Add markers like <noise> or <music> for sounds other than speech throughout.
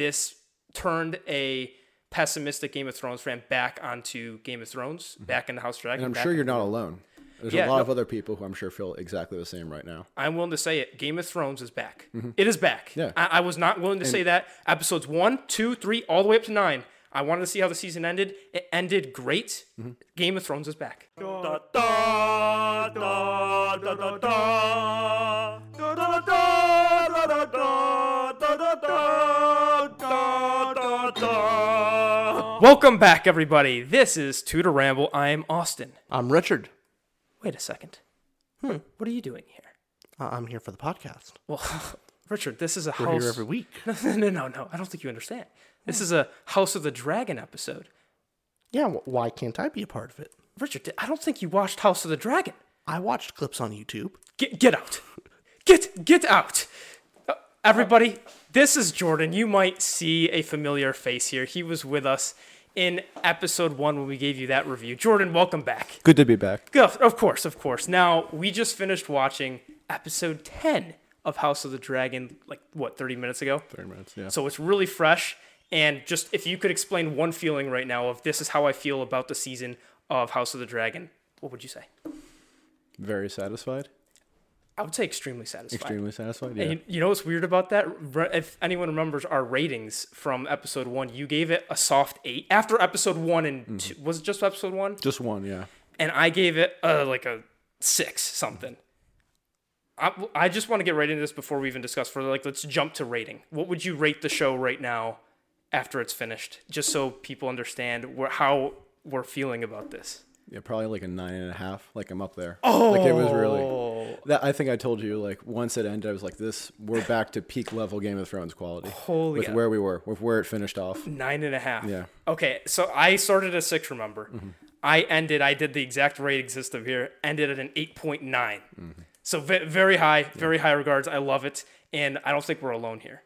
This turned a pessimistic Game of Thrones fan back onto Game of Thrones, mhm. back into House of Dragon. And I'm sure you're not alone. There's Yeah, a lot no. of other people who I'm sure feel exactly the same right now. I'm willing to say it. Game of Thrones is back. Mm-hmm. It is back. Yeah. I, I was not willing to say that. Episodes one, two, three, all the way up to nine. I wanted to see how the season ended. It ended great. Mm-hmm. Game of Thrones is back. Welcome back, everybody. This is 2 To Ramble. I am Austin. I'm Richard. Wait a second. Hmm. What are you doing here? Uh, I'm here for the podcast. Well, <laughs> Richard, this is a We're house. here every week. <laughs> No, no, no, no. I don't think you understand. This is a House of the Dragon episode. Yeah, wh- why can't I be a part of it? Richard, I don't think you watched House of the Dragon. I watched clips on YouTube. Get get out. Get get out. Everybody, this is Jordan. You might see a familiar face here. He was with us in episode 1 when we gave you that review. Jordan, welcome back. Good to be back. Of course, of course. Now, we just finished watching episode 10 of House of the Dragon like what, 30 minutes ago? 30 minutes, yeah. So it's really fresh. And just if you could explain one feeling right now of this is how I feel about the season of House of the Dragon, what would you say? Very satisfied. I would say extremely satisfied. Extremely satisfied. Yeah. And you, you know what's weird about that? If anyone remembers our ratings from episode one, you gave it a soft eight. After episode one and Mm-hmm. two, was it just episode one? Just one, yeah. And I gave it uh, like a six something. I, I just want to get right into this before we even discuss further. Like, let's jump to rating. What would you rate the show right now after it's finished? Just so people understand where, how we're feeling about this. Yeah, probably like a nine and a half. Like I'm up there. Oh, like it was really. Oh, That I think I told you like once it ended, I was like, "This we're back to peak level Game of Thrones quality." Holy with cow. where we were, with where it finished off. nine and a half. Yeah. Okay, so I started at six, remember? Mm-hmm. I ended, I did the exact rating system here, ended at an 8.9. Mm-hmm. So ve- very high, very high regards. I love it. And I don't think we're alone here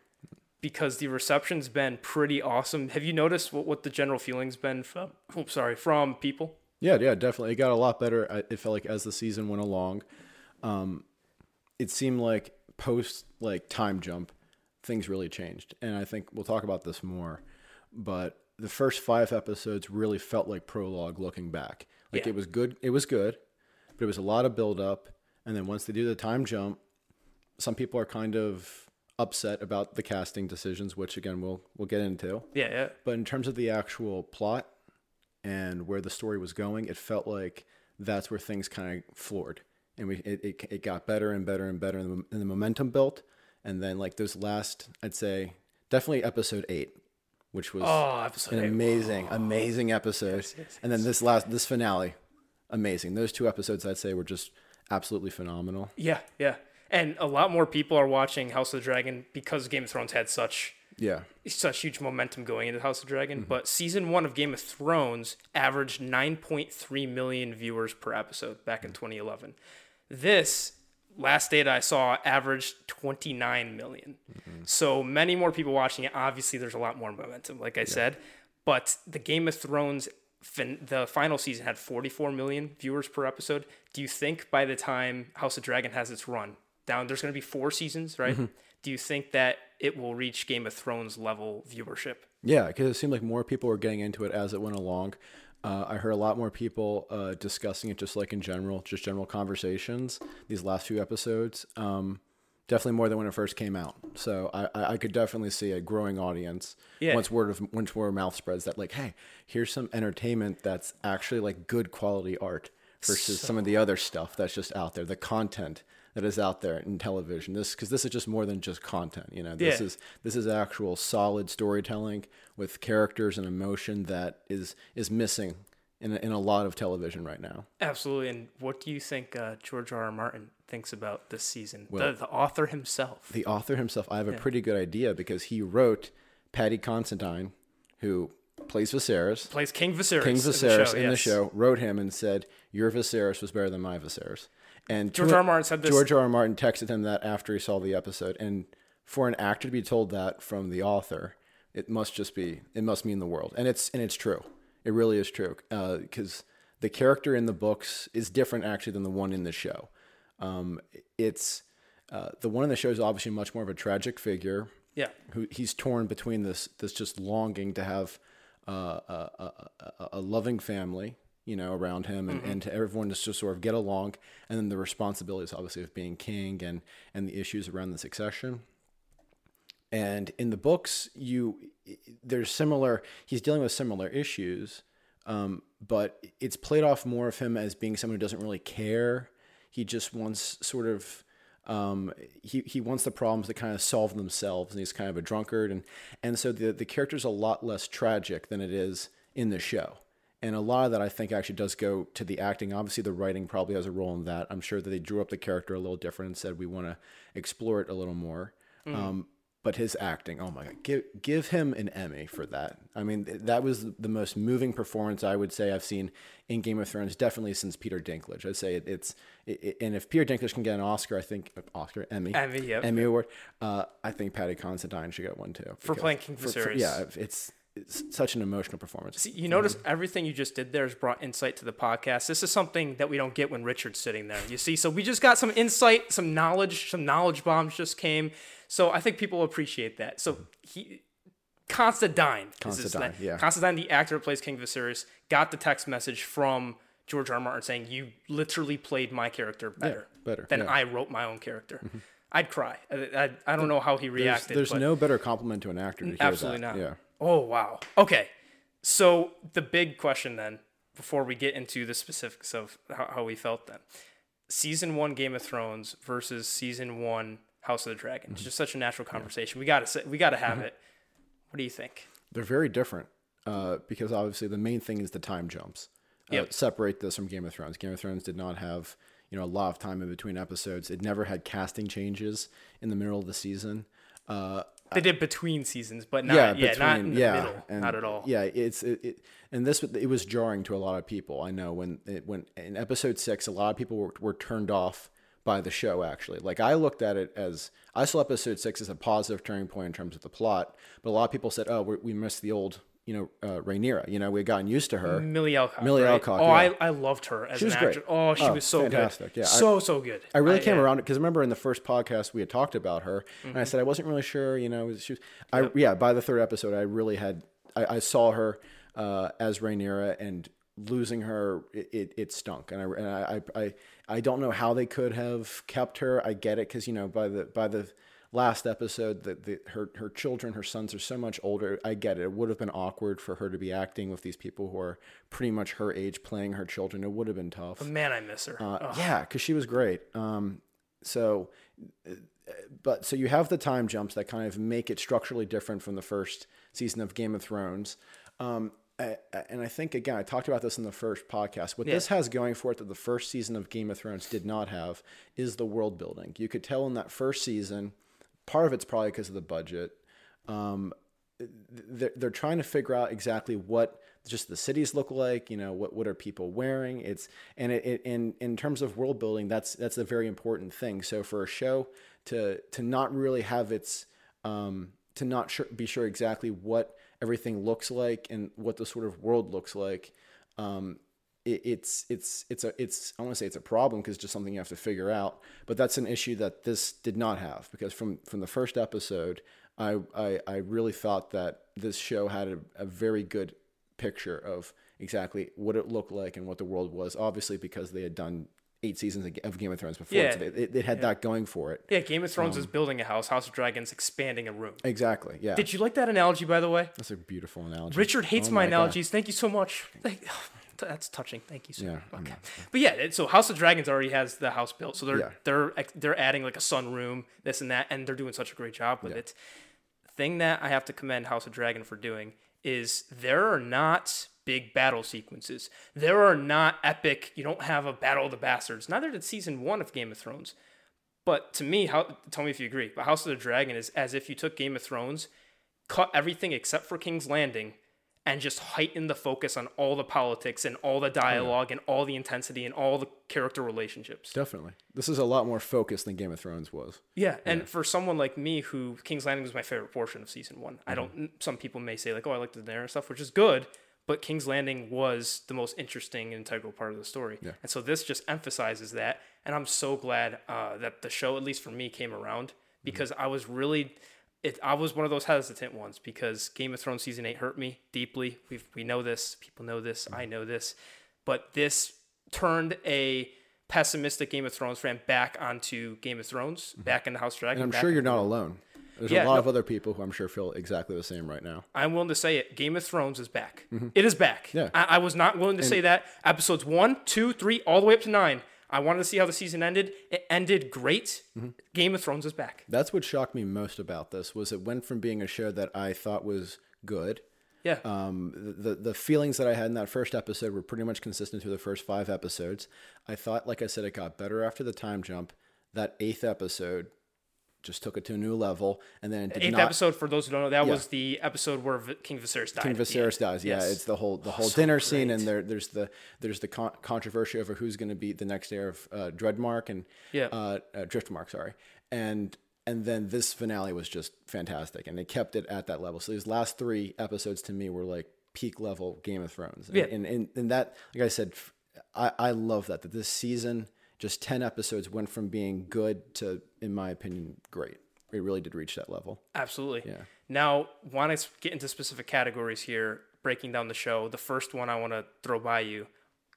because the reception's been pretty awesome. Have you noticed what, what the general feeling's been from, oops, sorry, from people? Yeah, yeah, definitely. It got a lot better. It felt like as the season went along, um, it seemed like post like time jump, things really changed. And I think we'll talk about this more. But the first five episodes really felt like prologue looking back. Like Yeah. it was good. It was good, but it was a lot of build up. And then once they do the time jump, some people are kind of upset about the casting decisions, which again we'll we'll get into. Yeah, yeah. But in terms of the actual plot and where the story was going, it felt like that's where things kind of floored, and we it, it, it got better and better and better, and the, and the momentum built. And then like those last, I'd say definitely episode eight, which was Oh, an eight. amazing, oh. amazing episode. yes, And then this last this finale, amazing. Those two episodes I'd say were just absolutely phenomenal. Yeah, yeah. And a lot more people are watching House of the Dragon because Game of Thrones had such Yeah. It's such huge momentum going into House of Dragon. Mm-hmm. But season one of Game of Thrones averaged 9.3 million viewers per episode back in Mm. 2011. This last data I saw averaged 29 million. Mm-hmm. So many more people watching it. Obviously, there's a lot more momentum, like I said. But the Game of Thrones, fin- the final season had 44 million viewers per episode. Do you think by the time House of Dragon has its run down, there's going to be four seasons, right? Mm-hmm. Do you think that it will reach Game of Thrones level viewership? Yeah, because it seemed like more people were getting into it as it went along. Uh, I heard a lot more people uh, discussing it, just like in general, just general conversations. These last few episodes, um, definitely more than when it first came out. So I, I could definitely see a growing audience Yeah. once word of once word of mouth spreads that like, hey, here's some entertainment that's actually like good quality art versus some of the other stuff that's just out there, the content that is out there in television. This because this is just more than just content. You know, this Yeah. is this is actual solid storytelling with characters and emotion that is is missing in a, in a lot of television right now. Absolutely. And what do you think uh, George R. R. Martin thinks about this season? Well- the, the author himself. The author himself, I have a pretty good idea because he wrote Paddy Considine, who plays Viserys, Plays King Viserys. King in the Viserys show, in the show, wrote him and said, "Your Viserys was better than my Viserys." And George R. R. Martin said this- George R. R. Martin texted him that after he saw the episode, and for an actor to be told that from the author, it must just be it must mean the world, and it's and it's true. It really is true because the character in the books is different actually than the one in the show. Um, it's uh, the one in the show is obviously much more of a tragic figure Yeah. who he's torn between this this just longing to have uh, a, a, a loving family, you know, around him, and, and to everyone to just sort of get along, and then the responsibilities, obviously, of being king and and the issues around the succession. And in the books, you there's similar. He's dealing with similar issues, um, but it's played off more of him as being someone who doesn't really care. He just wants sort of. Um, he, he wants the problems to kind of solve themselves, and he's kind of a drunkard, and and so the the character's a lot less tragic than it is in the show, and a lot of that I think actually does go to the acting. Obviously, the writing probably has a role in that. I'm sure that they drew up the character a little different and said we want to explore it a little more. Um, but his acting, oh my god, give give him an Emmy for that. I mean, th- that was the most moving performance I would say I've seen in Game of Thrones, definitely since Peter Dinklage. I'd say it, it's, it, and if Peter Dinklage can get an Oscar, I think Oscar Emmy Emmy, yep. Emmy award, uh, I think Paddy Considine should get one too For playing King for- for- Viserys. yeah, it's such an emotional performance. See, you notice everything you just did there has brought insight to the podcast. This is something that we don't get when Richard's sitting there. You see, so we just got some insight, some knowledge, some knowledge bombs just came. So I think people appreciate that. So he, Constantine, Constantine, yeah. Constantine, the actor who plays King Viserys, got the text message from George R. R. Martin saying, "You literally played my character better, better, than yeah. Mm-hmm. I wrote my own character." I'd cry. I, I, I don't know how he There's, reacted. there's but no better compliment to an actor to hear Absolutely that. not. Yeah. Oh wow. Okay. So the big question then, before we get into the specifics of how, how we felt then, season one Game of Thrones versus season one House of the Dragon. Mm-hmm. It's just such a natural conversation. We gotta say, we gotta have it. What do you think? They're very different uh, because obviously the main thing is the time jumps. Uh, Yep. Separate this from Game of Thrones. Game of Thrones did not have you know a lot of time in between episodes. It never had casting changes in the middle of the season. Uh, They did between seasons, but not yeah, yeah, not in between- the yeah, middle, and not at all. Yeah, it's it, it, and this it was jarring to a lot of people. I know when it when in episode six, a lot of people were, were turned off by the show. Actually, like I looked at it as I saw episode six as a positive turning point in terms of the plot, but a lot of people said, "Oh, we missed the old." You know, uh, Rhaenyra. You know, we had gotten used to her. Milly Alcock. Milly right? Alcock, Oh, yeah. I, I loved her as She was an great. Oh, she Oh, was so fantastic. good. Yeah, I- so so good. I really came yeah. around it because I remember in the first podcast we had talked about her, and Mm-hmm. I said I wasn't really sure. You know, she was. I yeah. By the third episode, I really had. I, I saw her uh, as Rhaenyra, and losing her, it, it, it stunk. And I and I, I I I don't know how they could have kept her. I get it because you know by the by the last episode that the, her her children, her sons are so much older. I get it. It would have been awkward for her to be acting with these people who are pretty much her age, playing her children. It would have been tough. Man, I miss her. Uh, yeah, because she was great. Um, so, uh, but so you have the time jumps that kind of make it structurally different from the first season of Game of Thrones. Um, and I think again, I talked about this in the first podcast. What this has going for it that the first season of Game of Thrones did not have is the world building. You could tell in that first season, part of it's probably because of the budget. Um, they're, they're trying to figure out exactly what just the cities look like you know what what are people wearing it's and it, it in in terms of world building that's that's a very important thing so for a show to to not really have its um to not sure, be sure exactly what everything looks like and what the sort of world looks like um it, it's it's it's a it's I want to say it's a problem because it's just something you have to figure out. But that's an issue that this did not have because from from the first episode, I I, I really thought that this show had a, a very good picture of exactly what it looked like and what the world was. Obviously, because they had done eight seasons of- Game of Thrones before, Yeah. so they, it, it had that going for it. yeah, Game of Thrones um, is building a house. House of Dragons expanding a room. Exactly. Yeah. Did you like that analogy, by the way? that's a beautiful analogy. Richard hates Oh my, God. analogies. Thank you so much. <sighs> Thank, that's touching. Thank you, sir. Yeah, okay. But yeah, so House of Dragons already has the house built, so they're Yeah. they're they're adding like a sunroom, this and that, and they're doing such a great job with it. Thing that I have to commend House of Dragon for doing is there are not big battle sequences. There are not epic. You don't have a Battle of the Bastards. Neither did season one of Game of Thrones. But to me, how tell me if you agree. But House of the Dragon is as if you took Game of Thrones cut everything except for King's Landing and just heighten the focus on all the politics and all the dialogue and all the intensity and all the character relationships. Definitely. This is a lot more focused than Game of Thrones was. Yeah, and for someone like me, who King's Landing was my favorite portion of season one, I don't. Some people may say like, "Oh, I like the Daenerys stuff," which is good, but King's Landing was the most interesting and integral part of the story, Yeah. and so this just emphasizes that. And I'm so glad uh, that the show, at least for me, came around because I was really. It, I was one of those hesitant ones because Game of Thrones season eight hurt me deeply. We we know this, people know this, I know this, but this turned a pessimistic Game of Thrones fan back onto Game of Thrones, back in the House Dragon. And I'm sure you're not alone. There's Yeah, a lot no- of other people who I'm sure feel exactly the same right now. I'm willing to say it. Game of Thrones is back. It is back. Mm-hmm. Yeah. I, I was not willing to say that. Episodes one, two, three, all the way up to nine. I wanted to see how the season ended. It ended great. Mm-hmm. Game of Thrones is back. That's what shocked me most about this was it went from being a show that I thought was good. Yeah. Um, the the feelings that I had in that first episode were pretty much consistent through the first five episodes. I thought, like I said, it got better after the time jump. That eighth episode just took it to a new level, and then it did Eighth not. episode, for those who don't know, that Yeah. was the episode where V- King Viserys died. King Viserys dies. Yeah, Yes. it's the whole the whole so dinner scene, and there there's the there's the con- controversy over who's going to be the next heir of uh, Dreadmark and Yeah. uh, uh, Driftmark. Sorry, and and then this finale was just fantastic, and they kept it at that level. So these last three episodes to me were like peak level Game of Thrones. And, Yeah. and, and and that, like I said, I I love that that this season just ten episodes went from being good to, in my opinion, great. It really did reach that level. Absolutely. Yeah. Now, want to get into specific categories here, breaking down the show. The first one I want to throw by you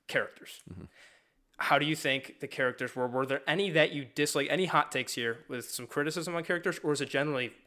characters. Mm-hmm. How do you think the characters were? Were there any that you dislike? Any hot takes here with some criticism on characters, or is it generally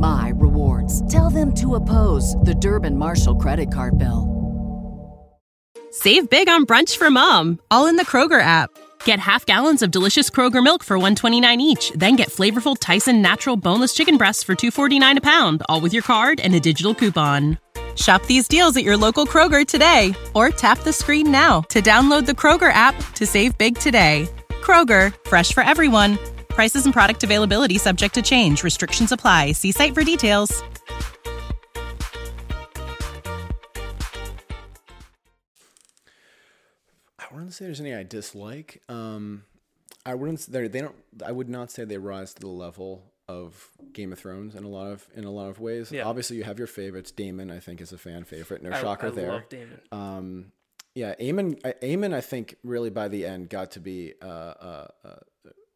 my rewards. Tell them to oppose the Durbin Marshall credit card bill. Save big on brunch for mom, all in the Kroger app. Get half gallons of delicious Kroger milk for 129 each, then get flavorful Tyson natural boneless chicken breasts for 249 a pound, all with your card and a digital coupon. Shop these deals at your local Kroger today or tap the screen now to download the Kroger app to save big today. Kroger, fresh for everyone. Prices and product availability subject to change. Restrictions apply. See site for details. I wouldn't say there's any I dislike. Um, I wouldn't. They they don't. I would not say they rise to the level of Game of Thrones in a lot of in a lot of ways. Yeah. Obviously, you have your favorites. Daemon, I think, is a fan favorite. No I- shocker I there. love Daemon. Um, yeah, Aemond. I- Aemond, I think, really by the end got to be uh, uh, uh,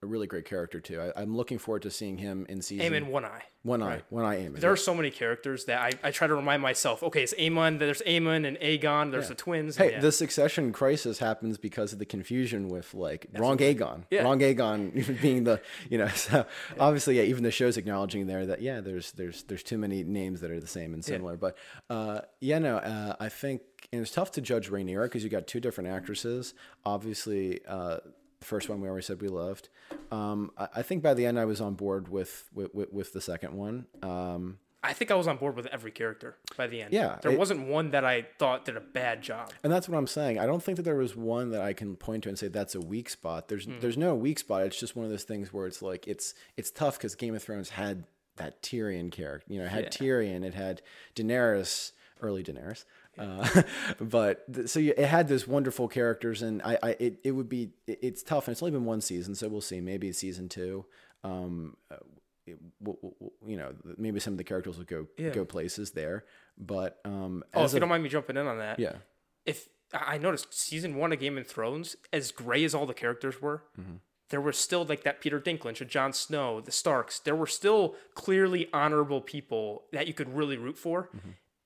a really great character too. I, I'm looking forward to seeing him in season. Aemond One Eye. One eye. One eye. Aemond. There are so many characters that I, I try to remind myself. Okay, it's Aemond. There's Aemond and Aegon. There's the twins. Hey, yeah. the succession crisis happens because of the confusion with like wrong Aegon. Yeah. Wrong Aegon <laughs> being the you know so obviously yeah even the show's acknowledging there that yeah there's there's there's too many names that are the same and similar but uh yeah no uh, I think and it's tough to judge Rhaenyra because you got two different actresses obviously uh the first one we already said we loved um I, I think by the end I was on board with with, with, with the second one um I think I was on board with every character by the end. Yeah, there it- wasn't one that I thought did a bad job. And that's what I'm saying. I don't think that there was one that I can point to and say that's a weak spot. There's there's no weak spot. It's just one of those things where it's like it's it's tough because Game of Thrones had that Tyrion character. You know, it had Tyrion, it had Daenerys, early Daenerys. Uh, <laughs> but th- so you, it had those wonderful characters, and I, I it, it would be it- it's tough, and it's only been one season, so we'll see. Maybe season two. Um, uh, it, you know, maybe some of the characters will go go places there, but um, Oh, if you don't mind me jumping in on that. yeah. If I noticed season one of Game of Thrones, as gray as all the characters were, Mm-hmm. there was still like that Peter Dinklage, a Jon Snow, the Starks. There were still clearly honorable people that you could really root for.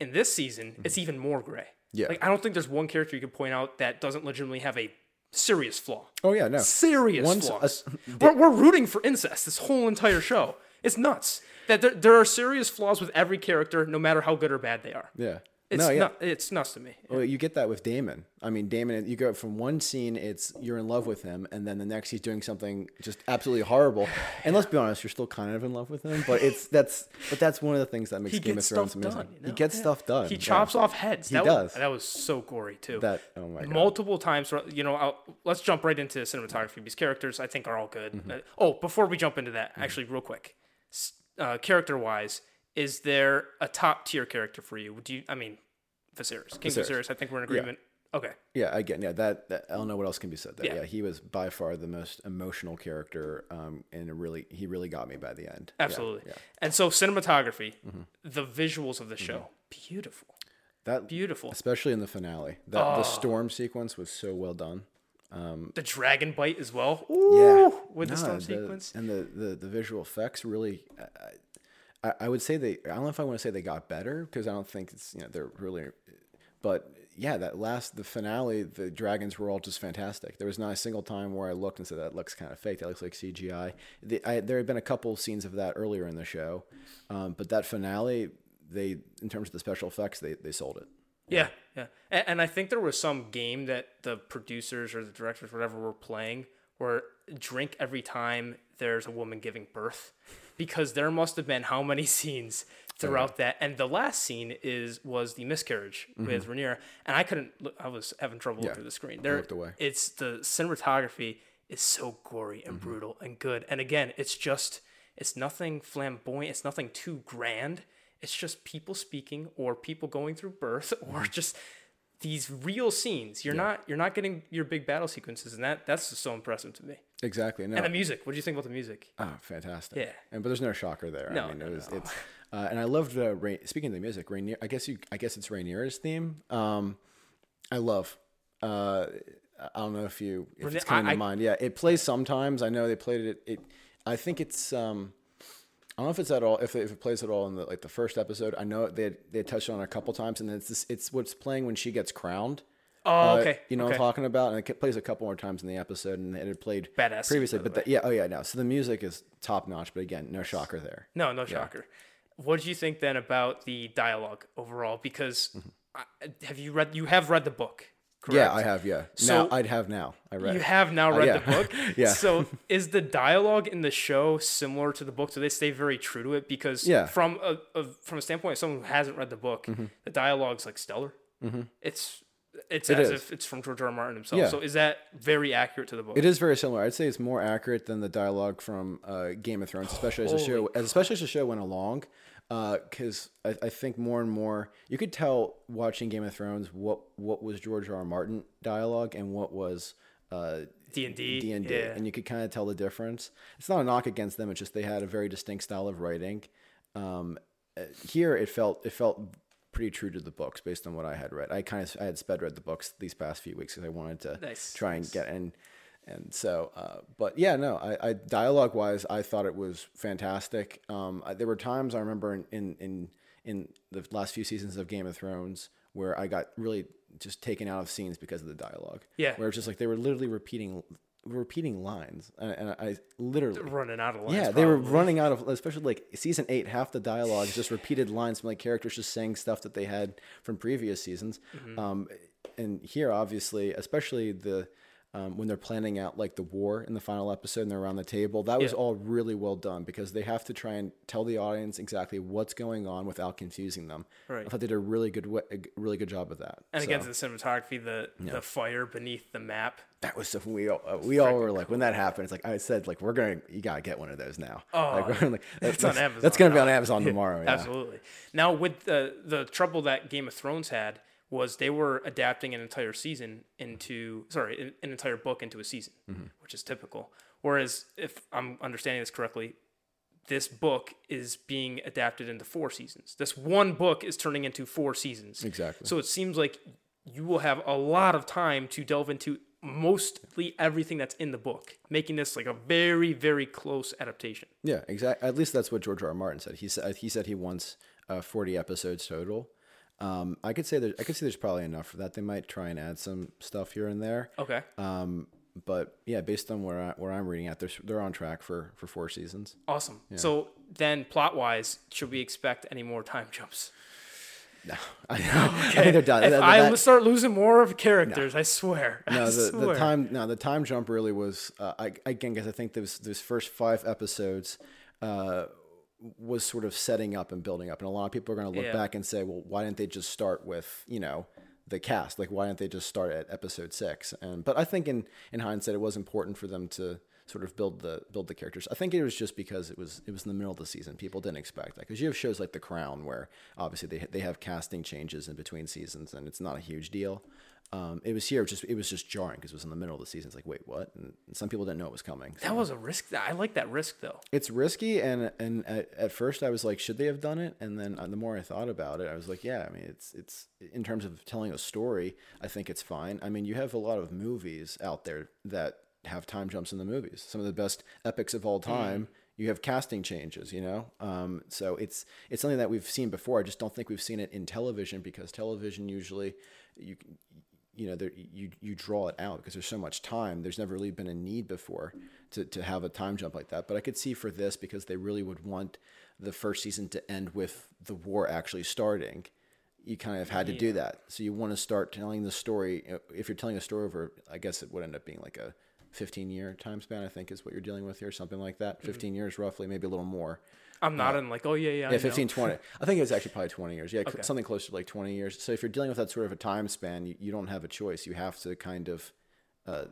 In this season, it's even more gray. Mm-hmm. Yeah. Like I don't think there's one character you could point out that doesn't legitimately have a serious flaw. Oh yeah, no. serious Once- flaws. uh, we're, we're rooting for incest this whole entire show. It's nuts that there, there are serious flaws with every character, no matter how good or bad they are. Yeah. It's No, yeah. not, it's nuts to me. Well, you get that with Daemon. I mean, Daemon, you go from one scene, it's you're in love with him, and then the next he's doing something just absolutely horrible. <sighs> And let's be honest, you're still kind of in love with him, but it's that's but that's one of the things that makes He Game of Thrones amazing. done. you He gets Yeah. stuff done. He yeah. chops off heads. He that does. Was, that was so gory too. That oh my god. multiple times. You know, I'll, let's jump right into cinematography. These characters, I think, are all good. Mm-hmm. Uh, oh, before we jump into that, actually, real quick, uh, character-wise, is there a top tier character for you? Do you? I mean, Viserys, King Viserys. Viserys. I think we're in agreement. Okay. Yeah, again, yeah, that, that I don't know what else can be said. There. Yeah. Yeah. he was by far the most emotional character, um, and really he really got me by the end. Absolutely. Yeah, Mm-hmm. And so cinematography, the visuals of the show, beautiful, That beautiful. especially in the finale, that Oh. the storm sequence was so well done. The dragon bite as well. Yeah, Ooh, with the No, storm sequence. and the, the the visual effects really. I, I would say they. I don't know if I want to say they got better because I don't think it's you know they're really, but yeah, that last the finale, the dragons were all just fantastic. There was not a single time where I looked and said that looks kind of fake. That looks like CGI. The, I, there had been a couple scenes of that earlier in the show, um, but that finale, they in terms of the special effects, they they sold it. Yeah, yeah. And, and I think there was some game that the producers or the directors, whatever, were playing where drink every time there's a woman giving birth, because there must have been how many <laughs> scenes throughout that. And the last scene is was the miscarriage mm-hmm. with Rhaenyra, and I couldn't. Look, I was having trouble looking at the screen. There, looked away. It's the cinematography is so gory and mm-hmm. brutal and good. And again, it's just it's nothing flamboyant. It's nothing too grand. It's just people speaking or people going through birth <laughs> or mm-hmm. just these real scenes. You're not you're not getting your big battle sequences, and that that's just so impressive to me. Exactly. No. And the music. What do you think about the music? Oh, fantastic! Yeah. and but there's no shocker there. No, I mean, no, it was no. it's, uh, and I loved the Rain, speaking of the music. Rhaenyra, I guess you, I guess it's Rhaenyra's theme. Um, I love. Uh, I don't know if you if it's coming I- to mind. Yeah, it plays sometimes. I know they played it. It, I think it's. Um, I don't know if it's at all if it, if it plays at all in the like the first episode. I know they had, they had touched on it a couple times, and it's this, it's what's playing when she gets crowned. Oh, Uh, okay. You know okay. what I'm talking about? And it plays a couple more times in the episode, and it had played Badass previously. But the, yeah, oh yeah, no. So the music is top notch, but again, no shocker there. No, no shocker. What do you think then about the dialogue overall? Because I, have you read? You have read the book, correct? Yeah, I have. Yeah. So- now I'd have now. I read. You have now read yeah. the book. <laughs> Yeah. So <laughs> is the dialogue in the show similar to the book? Do they stay very true to it? Because Yeah. Mm-hmm. from a, a from a standpoint of someone who hasn't read the book, the dialogue's like stellar. It's it's It as is. if it's from George R. R. Martin himself. Yeah. So is that very accurate to the book? It is very similar. I'd say it's more accurate than the dialogue from uh, Game of Thrones, especially as the show, as especially as the show went along. Because I, I think more and more you could tell watching Game of Thrones what what was George R. R. Martin dialogue and what was uh, D&D, D and D, and you could kind of tell the difference. It's not a knock against them; it's just they had a very distinct style of writing. Um, uh, here, it felt it felt pretty true to the books based on what I had read. I kind of I had sped read the books these past few weeks because I wanted to Nice, try and get and and so uh, but yeah no I, I dialogue wise I thought it was fantastic. Um, I, there were times I remember in, in in in the last few seasons of Game of Thrones where I got really just taken out of scenes because of the dialogue. Yeah. where it's just like they were literally repeating repeating lines and, and I literally running out of lines. yeah, they were probably. running out of, especially like season eight. Half the dialogue is just repeated lines from like characters just saying stuff that they had from previous seasons. Mm-hmm. Um, and here, obviously, especially the um, when they're planning out like the war in the final episode and they're around the table, that was Yeah. all really well done because they have to try and tell the audience exactly what's going on without confusing them. Right. I thought they did a really good, a really good job of that. And So, again, the cinematography, the the fire beneath the map. that was something we all uh, we all were like when that happened. It's like I said, like we're gonna you gotta get one of those now. Oh, like, <laughs> like, <laughs> it's on that's- Amazon That's gonna be on Amazon <laughs> tomorrow. Yeah. Absolutely. Now, with the the trouble that Game of Thrones had was they were adapting an entire season into sorry, an, an entire book into a season, Mm-hmm. which is typical. Whereas, if I'm understanding this correctly, this book is being adapted into four seasons. This one book is turning into four seasons. Exactly. So it seems like you will have a lot of time to delve into mostly everything that's in the book, making this like a very, very close adaptation. Yeah, exactly. At least that's what George R. R. Martin said. He said he said he wants uh, forty episodes total. Um, I could say that I could see there's probably enough for that. They might try and add some stuff here and there. Okay. Um, but yeah, based on where I, where I'm reading at, they're they're on track for for four seasons. Awesome. So then, plot wise, should we expect any more time jumps? No, <laughs> I <laughs> know. I think they're done. If That- I that- start losing more of characters, I swear. No, <laughs> the, swear. the time no the time jump really was uh, I again because I think those those first five episodes uh, was sort of setting up and building up, and a lot of people are going to look Yeah. back and say, well, why didn't they just start with you know the cast? Like, why didn't they just start at episode six? And but I think in in hindsight, it was important for them to sort of build the build the characters. I think it was just because it was it was in the middle of the season. People didn't expect that because you have shows like The Crown where obviously they they have casting changes in between seasons and it's not a huge deal. Um, it was here just it was just jarring because it was in the middle of the season. It's like wait what? And some people didn't know it was coming. that was a risk. I like that risk though. It's risky, and and at, at first I was like, should they have done it? And then uh, the more I thought about it, I was like, yeah. I mean, it's it's in terms of telling a story, I think it's fine. I mean, you have a lot of movies out there that have time jumps in the movies. Some of the best epics of all time. You have casting changes, you know. Um, so it's it's something that we've seen before. I just don't think we've seen it in television because television usually you you know, there, you you draw it out because there's so much time. There's never really been a need before to, to have a time jump like that. But I could see for this because they really would want the first season to end with the war actually starting. You kind of had to do that. So you want to start telling the story. If you're telling a story over, I guess it would end up being like a 15 year time span. I think is what you're dealing with here, something like that. Mm-hmm. 15 years roughly, maybe a little more. I'm not in like, oh yeah, yeah. Yeah, know. 15, 20. I think it was actually probably 20 years. Yeah, c- something closer to like 20 years. So if you're dealing with that sort of a time span, you, you don't have a choice. You have to kind of uh,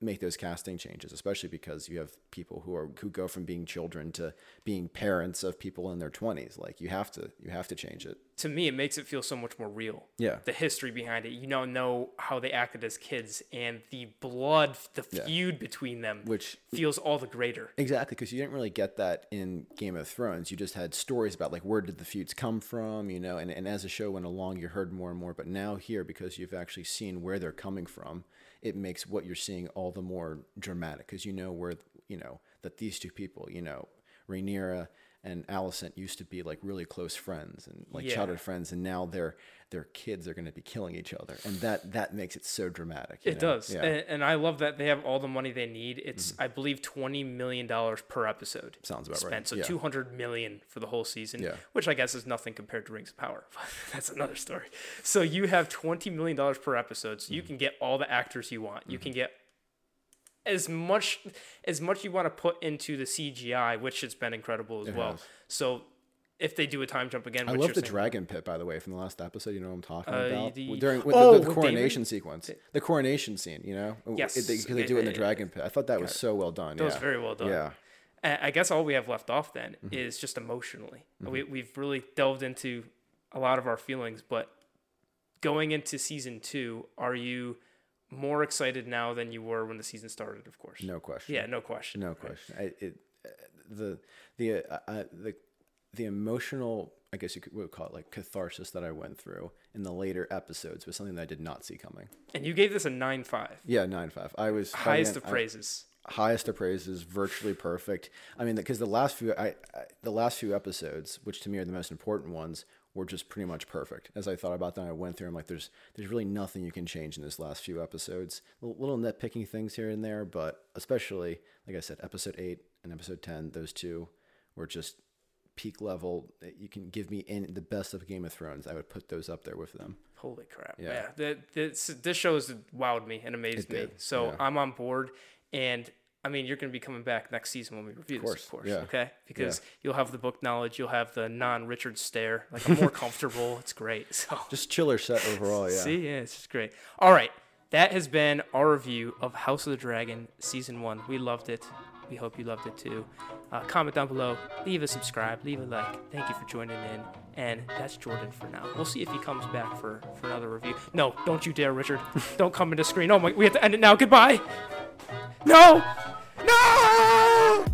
make those casting changes, especially because you have people who are who go from being children to being parents of people in their 20s. Like you have to you have to change it. To me, it makes it feel so much more real. Yeah. The history behind it. You now know how they acted as kids, and the blood, the feud between them, Which- feels all the greater. Exactly, because you didn't really get that in Game of Thrones. You just had stories about like where did the feuds come from, you know, and, and as the show went along, you heard more and more. But now here, because you've actually seen where they're coming from, it makes what you're seeing all the more dramatic because you know where you know that these two people, you know, Rhaenyra and Alicent used to be like really close friends and like Yeah. childhood friends, and now their their kids are going to be killing each other, and that that makes it so dramatic. It know? does, yeah. and, and I love that they have all the money they need. It's I believe twenty million dollars per episode. Sounds about right, spent. So yeah. two hundred million for the whole season, Yeah. which I guess is nothing compared to Rings of Power. <laughs> That's another story. So you have twenty million dollars per episode, so you Mm-hmm. can get all the actors you want. You can get as much as much you want to put into the CGI, which has been incredible as It well. has. So if they do a time jump again, I which love you're the saying- dragon pit, by the way, from the last episode. You know what I'm talking Uh, about the- during with Oh, the, the with coronation sequence, the coronation scene. You know, Yes. because they, do it in the dragon pit. I thought that was so well done. That was very well done. Yeah, I I guess all we have left off then Mm-hmm. is just emotionally. We, we've really delved into a lot of our feelings, but going into season two, are you more excited now than you were when the season started? Of course. no question. Yeah, no question. no question. I, it, uh, the the uh, uh, the the emotional, I guess you could would call it like catharsis that I went through in the later episodes was something that I did not see coming. And you gave this a nine five, Yeah, nine five. I was highest end- of I- praises. highest of praises, virtually perfect. I mean, because the last few, I, I the last few episodes, which to me are the most important ones, were just pretty much perfect. As I thought about them, I went through. I'm like, there's there's really nothing you can change in this last few episodes. Little, little nitpicking things here and there, but especially like I said, episode eight and episode ten, those two were just peak level. You can give me in the best of Game of Thrones. I would put those up there with them. Holy crap! Yeah. Yeah, this this show has wowed me and amazed me. So yeah. I'm on board, and I mean you're going to be coming back next season when we review this, course, of course. yeah. Okay, because you'll have the book knowledge, you'll have the non-Richard stare. Like I'm more <laughs> comfortable. It's great. So Just chiller set overall. Yeah. see, yeah, it's just great. All right, that has been our review of House of the Dragon season one. We loved it. We hope you loved it too. Uh, comment down below, leave a subscribe, leave a like. Thank you for joining in. And that's Jordan for now. We'll see if he comes back for, for another review. No, don't you dare, Richard. <laughs> don't come into screen. Oh my, we have to end it now. Goodbye. No! No!